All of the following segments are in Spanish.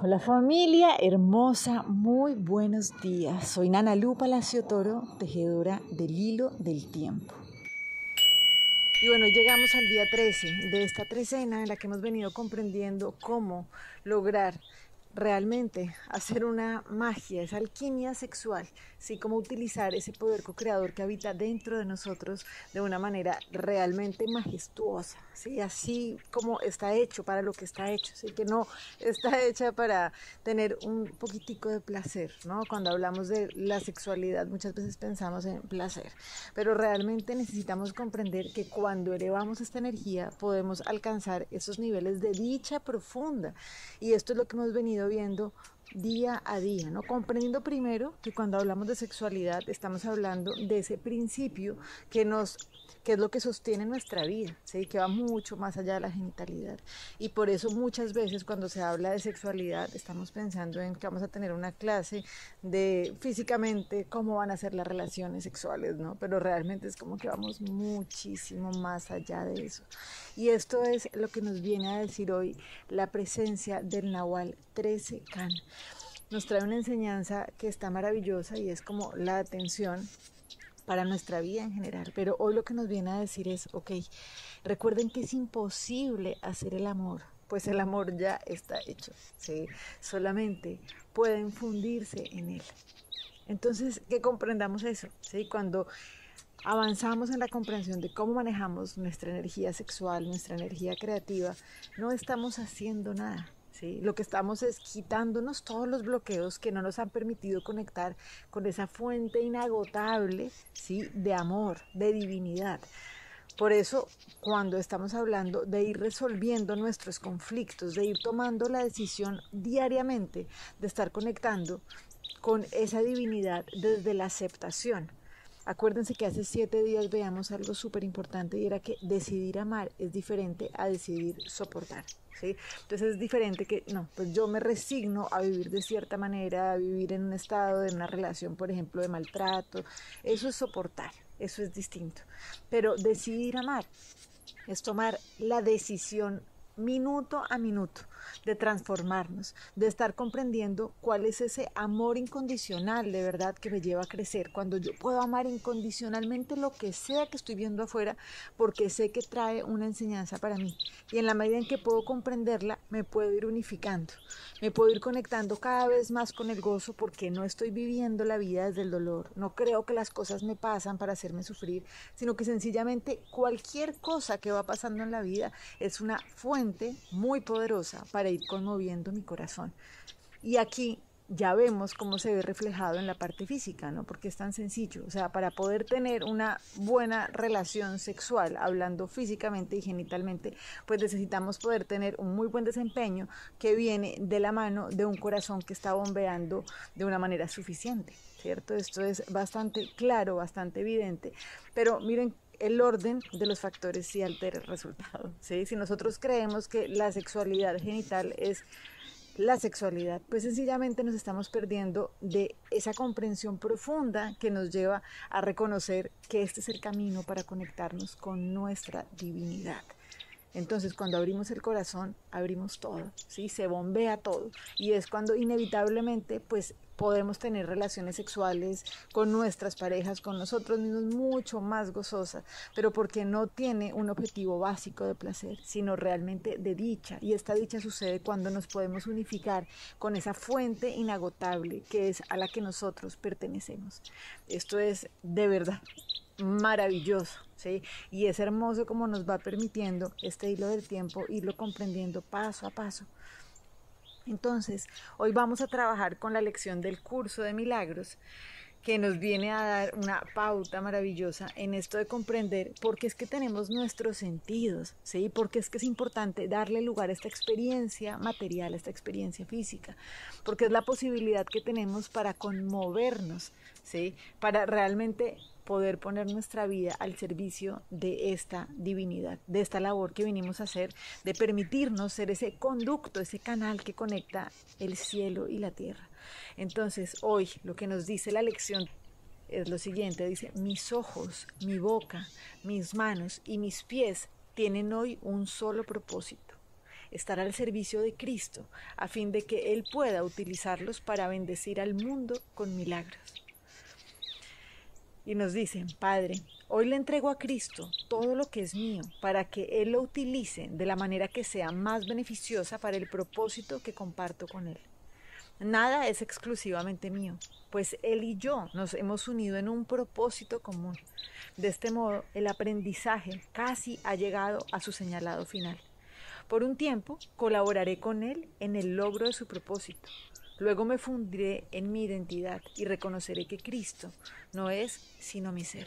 Hola familia hermosa, muy buenos días. Soy Nana Lu Palacio Toro, tejedora del hilo del tiempo. Y bueno, llegamos al día 13 de esta trecena en la que hemos venido comprendiendo cómo lograr realmente hacer una magia, esa alquimia sexual, ¿sí? Cómo utilizar ese poder co-creador que habita dentro de nosotros de una manera realmente majestuosa, ¿sí? Así como está hecho para lo que está hecho, ¿sí? Que no está hecha para tener un poquitico de placer, ¿no? Cuando hablamos de la sexualidad muchas veces pensamos en placer, pero realmente necesitamos comprender que cuando elevamos esta energía podemos alcanzar esos niveles de dicha profunda y esto es lo que hemos venido viendo día a día, ¿no? Comprendiendo primero que cuando hablamos de sexualidad estamos hablando de ese principio que nos que es lo que sostiene nuestra vida, ¿sí? que va mucho más allá de la genitalidad. Y por eso muchas veces cuando se habla de sexualidad estamos pensando en que vamos a tener una clase de físicamente cómo van a ser las relaciones sexuales, ¿no? Pero realmente es como que vamos muchísimo más allá de eso. Y esto es lo que nos viene a decir hoy la presencia del Nahual 13 Can. Nos trae una enseñanza que está maravillosa y es como la atención para nuestra vida en general. Pero hoy lo que nos viene a decir es, ok, recuerden que es imposible hacer el amor, pues el amor ya está hecho, ¿sí? Solamente pueden fundirse en él. Entonces, que comprendamos eso, ¿sí? Cuando avanzamos en la comprensión de cómo manejamos nuestra energía sexual, nuestra energía creativa, no estamos haciendo nada, lo que estamos es quitándonos todos los bloqueos que no nos han permitido conectar con esa fuente inagotable ¿sí? de amor, de divinidad. Por eso, cuando estamos hablando de ir resolviendo nuestros conflictos, de ir tomando la decisión diariamente de estar conectando con esa divinidad desde la aceptación. Acuérdense que hace siete días veamos algo súper importante y era que decidir amar es diferente a decidir soportar. Entonces es diferente que, no, pues yo me resigno a vivir de cierta manera, a vivir en un estado de una relación, por ejemplo, de maltrato. Eso es soportar, eso es distinto. Pero decidir amar es tomar la decisión minuto a minuto de transformarnos, de estar comprendiendo cuál es ese amor incondicional de verdad que me lleva a crecer, cuando yo puedo amar incondicionalmente lo que sea que estoy viendo afuera, porque sé que trae una enseñanza para mí. Y en la medida en que puedo comprenderla, me puedo ir unificando, me puedo ir conectando cada vez más con el gozo, porque no estoy viviendo la vida desde el dolor, no creo que las cosas me pasan para hacerme sufrir, sino que sencillamente cualquier cosa que va pasando en la vida es una muy poderosa para ir conmoviendo mi corazón. Y aquí ya vemos cómo se ve reflejado en la parte física, ¿no? Porque es tan sencillo. O sea, para poder tener una buena relación sexual, hablando físicamente y genitalmente, pues necesitamos poder tener un muy buen desempeño que viene de la mano de un corazón que está bombeando de una manera suficiente, ¿cierto? Esto es bastante claro, bastante evidente. Pero miren el orden de los factores sí altera el resultado. ¿sí? Si nosotros creemos que la sexualidad genital es la sexualidad, pues sencillamente nos estamos perdiendo de esa comprensión profunda que nos lleva a reconocer que este es el camino para conectarnos con nuestra divinidad. Entonces, cuando abrimos el corazón, abrimos todo, ¿sí? Se bombea todo. Y es cuando inevitablemente, pues, podemos tener relaciones sexuales con nuestras parejas, con nosotros mismos, mucho más gozosas, pero porque no tiene un objetivo básico de placer, sino realmente de dicha. Y esta dicha sucede cuando nos podemos unificar con esa fuente inagotable que es a la que nosotros pertenecemos. Esto es de verdad maravilloso, ¿sí? Y es hermoso como nos va permitiendo este hilo del tiempo irlo comprendiendo paso a paso. Entonces, hoy vamos a trabajar con la lección del curso de milagros que nos viene a dar una pauta maravillosa en esto de comprender por qué es que tenemos nuestros sentidos, ¿sí? Porque es que es importante darle lugar a esta experiencia material, a esta experiencia física, porque es la posibilidad que tenemos para conmovernos, ¿sí? Para realmente poder poner nuestra vida al servicio de esta divinidad, de esta labor que vinimos a hacer, de permitirnos ser ese conducto, ese canal que conecta el cielo y la tierra. Entonces, hoy lo que nos dice la lección es lo siguiente, dice, mis ojos, mi boca, mis manos y mis pies tienen hoy un solo propósito, estar al servicio de Cristo, a fin de que Él pueda utilizarlos para bendecir al mundo con milagros. Y nos dicen, Padre, hoy le entrego a Cristo todo lo que es mío, para que Él lo utilice de la manera que sea más beneficiosa para el propósito que comparto con Él. Nada es exclusivamente mío, pues Él y yo nos hemos unido en un propósito común. De este modo, el aprendizaje casi ha llegado a su señalado final. Por un tiempo, colaboraré con Él en el logro de su propósito. Luego me fundiré en mi identidad y reconoceré que Cristo no es sino mi ser.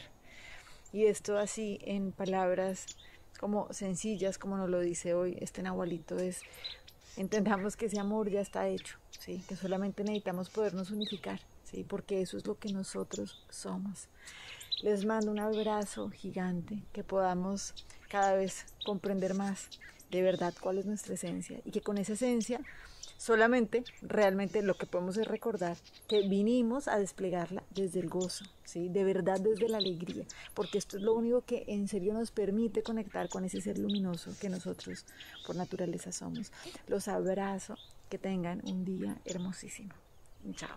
Y esto así en palabras como sencillas, como nos lo dice hoy este Nahualito, es entendamos que ese amor ya está hecho, ¿sí? que solamente necesitamos podernos unificar, ¿sí? porque eso es lo que nosotros somos. Les mando un abrazo gigante, que podamos cada vez comprender más de verdad cuál es nuestra esencia y que con esa esencia solamente realmente lo que podemos es recordar que vinimos a desplegarla desde el gozo, ¿sí? de verdad desde la alegría, porque esto es lo único que en serio nos permite conectar con ese ser luminoso que nosotros por naturaleza somos. Los abrazo, que tengan un día hermosísimo. Chao.